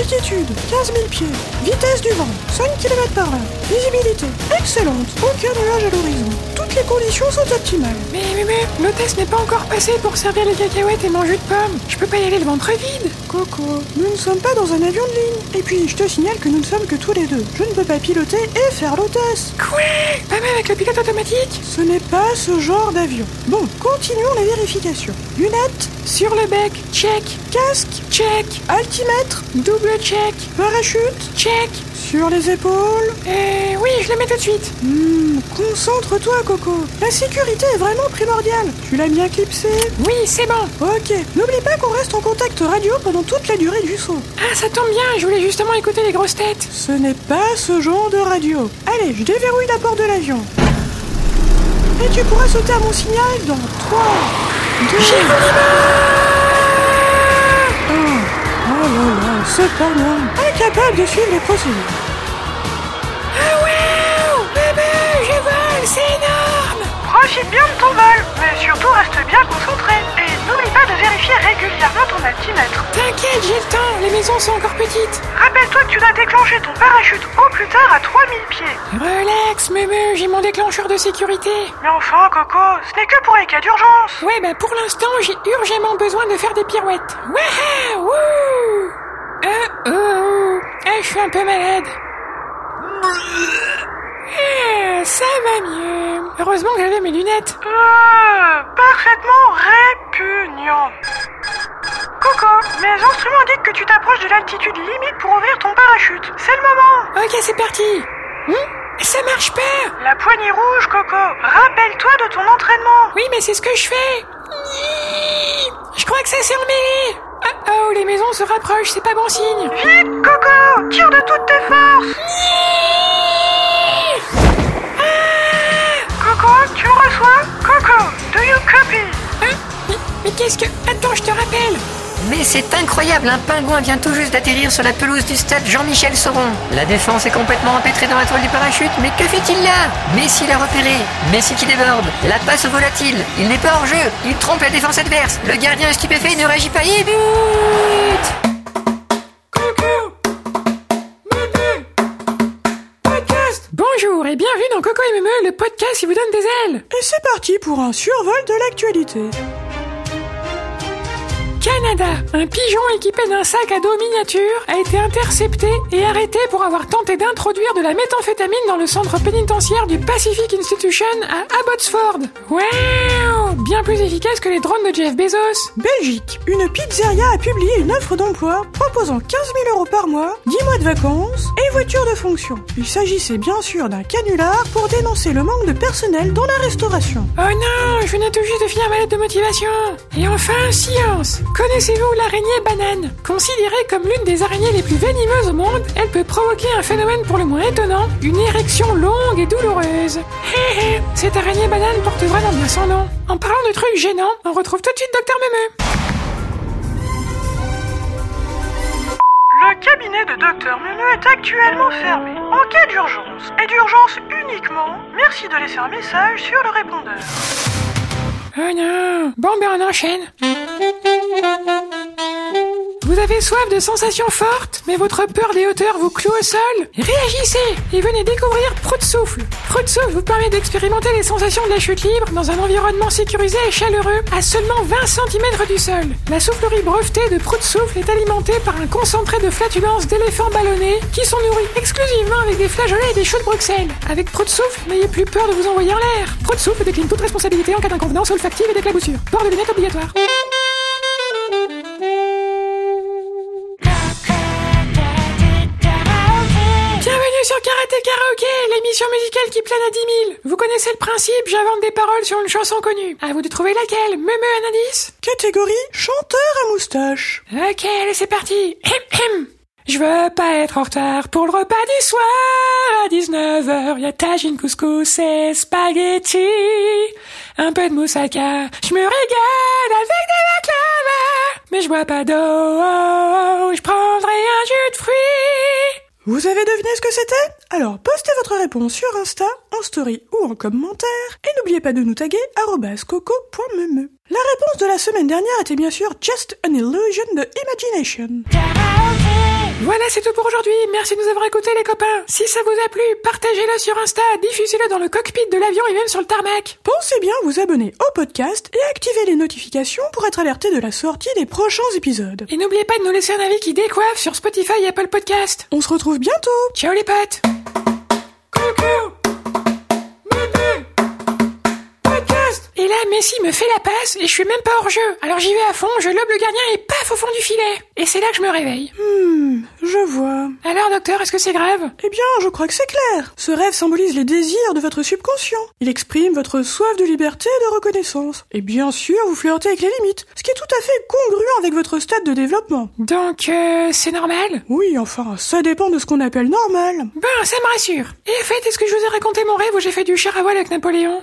Altitude, 15 000 pieds. Vitesse du vent, 5 km par heure. Visibilité, excellente. Aucun nuage à l'horizon. Toutes les conditions sont optimales. Mais, mais, mais, le test n'est pas encore passé pour servir les cacahuètes et mon jus de pomme. Je peux pas y aller le ventre vide. Coco, nous ne sommes pas dans un avion de ligne. Et puis, je te signale que nous ne sommes que tous les deux. Je ne peux pas piloter et faire l'hôtesse. Quoi? Pas même avec le pilote automatique? Ce n'est pas ce genre d'avion. Bon, continuons la vérification. Lunettes, Sur le bec, check. casque, Check. altimètre, Double check. parachute, Check. sur les épaules. Euh, oui, je le mets tout de suite. Hmm, concentre-toi, Coco. La sécurité est vraiment primordiale. Tu l'as bien clipsé Oui, c'est bon. Ok. N'oublie pas qu'on reste en contact radio pendant toute la durée du saut. Ah, ça tombe bien, je voulais justement écouter les grosses têtes. Ce n'est pas ce genre de radio. Allez, je déverrouille la porte de l'avion. Et tu pourras sauter à mon signal dans 3, 2, 1. Oh là là, c'est pas moi. Incapable de suivre les procédures. Bien concentré. Et n'oublie pas de vérifier régulièrement ton altimètre. T'inquiète, j'ai le temps, les maisons sont encore petites. Rappelle-toi que tu dois déclencher ton parachute au plus tard à 3000 pieds. Relax, mémé, j'ai mon déclencheur de sécurité. Mais enfin, Coco, ce n'est que pour les cas d'urgence. Ouais, bah pour l'instant, j'ai urgemment besoin de faire des pirouettes. Wouhou Wouh Euh, oh Ah, je suis un peu malade. Ah, ça va mieux. Heureusement que j'avais mes lunettes. Euh, parfaitement répugnant. Coco, mes instruments indiquent que tu t'approches de l'altitude limite pour ouvrir ton parachute. C'est le moment. Ok, c'est parti. Hmm ça marche pas. La poignée rouge, Coco. Rappelle-toi de ton entraînement. Oui, mais c'est ce que je fais. Je crois que ça s'est emmêlé. Ah oh, les maisons se rapprochent, c'est pas bon signe. Vite, Coco, tire de toutes tes forces. Mais qu'est-ce que... Attends, je te rappelle. Mais c'est incroyable, un pingouin vient tout juste d'atterrir sur la pelouse du stade Jean-Michel Sauron. La défense est complètement empêtrée dans la toile du parachute, mais que fait-il là? Messi l'a repéré, Messi qui déborde, la passe au volatile, il n'est pas hors jeu, il trompe la défense adverse, le gardien est stupéfait, il ne réagit pas, et but Coco Mémé Podcast Bonjour et bienvenue dans Coco et Mémé, le podcast qui vous donne des ailes Et c'est parti pour un survol de l'actualité. Canada, un pigeon équipé d'un sac à dos miniature a été intercepté et arrêté pour avoir tenté d'introduire de la méthamphétamine dans le centre pénitentiaire du Pacific Institution à Abbotsford. Wow Bien plus efficace que les drones de Jeff Bezos. Belgique, une pizzeria a publié une offre d'emploi proposant 15 000 euros par mois, 10 mois de vacances et voiture de fonction. Il s'agissait bien sûr d'un canular pour dénoncer le manque de personnel dans la restauration. Oh non, je venais tout juste de finir ma lettre de motivation. Et enfin, science. Connaissez-vous l'araignée banane? Considérée comme l'une des araignées les plus venimeuses au monde, elle peut provoquer un phénomène pour le moins étonnant, une érection longue et douloureuse. Hé hé, cette araignée banane porte vraiment bien son nom. En parlant de trucs gênants, on retrouve tout de suite Docteur Memeux. Le cabinet de Docteur Menu est actuellement fermé. En cas d'urgence, et d'urgence uniquement, merci de laisser un message sur le répondeur. Oh non Bon ben on enchaîne. Avez soif de sensations fortes, mais votre peur des hauteurs vous cloue au sol Réagissez et venez découvrir Prout Souffle. Prout Souffle vous permet d'expérimenter les sensations de la chute libre dans un environnement sécurisé et chaleureux à seulement 20 cm du sol. La soufflerie brevetée de Prout Souffle est alimentée par un concentré de flatulence d'éléphants ballonnés qui sont nourris exclusivement avec des flageolets et des choux de Bruxelles. Avec Prout Souffle, n'ayez plus peur de vous envoyer en l'air. Prout Souffle décline toute responsabilité en cas d'inconvenance olfactive et d'éclaboussure. Port de lunettes obligatoire. Karaté Karaoké, l'émission musicale qui plane à 10 000. Vous connaissez le principe, j'invente des paroles sur une chanson connue. À vous de trouver laquelle. Memeux un indice Catégorie chanteur à moustache. Ok, allez, c'est parti. Je veux pas être en retard pour le repas du soir. À 19h, y a tagine, couscous et spaghetti. Un peu de moussaka, je me régale avec des baklava. Mais je bois pas d'eau, je prendrai un jus de fruits. Vous avez deviné ce que c'était? Alors postez votre réponse sur Insta, en story ou en commentaire et n'oubliez pas de nous taguer coco.memeux. La réponse de la semaine dernière était bien sûr Just an Illusion de Imagination. Voilà, c'est tout pour aujourd'hui. Merci de nous avoir écoutés, les copains. Si ça vous a plu, partagez-le sur Insta, diffusez-le dans le cockpit de l'avion et même sur le tarmac. Pensez bien à vous abonner au podcast et activer les notifications pour être alerté de la sortie des prochains épisodes. Et n'oubliez pas de nous laisser un avis qui décoiffe sur Spotify et Apple Podcast. On se retrouve bientôt Ciao les potes Coucou Et là, Messi me fait la passe et je suis même pas hors jeu. Alors j'y vais à fond, je lobe le gardien et paf au fond du filet. Et c'est là que je me réveille. Hmm, je vois. Alors docteur, est-ce que c'est grave? Eh bien, je crois que c'est clair. Ce rêve symbolise les désirs de votre subconscient. Il exprime votre soif de liberté et de reconnaissance. Et bien sûr, vous flirtez avec les limites, ce qui est tout à fait congruent avec votre stade de développement. Donc, euh, c'est normal? Oui, enfin, ça dépend de ce qu'on appelle normal. Ben, ça me rassure. Et en fait, est-ce que je vous ai raconté mon rêve où j'ai fait du char à voile avec Napoléon?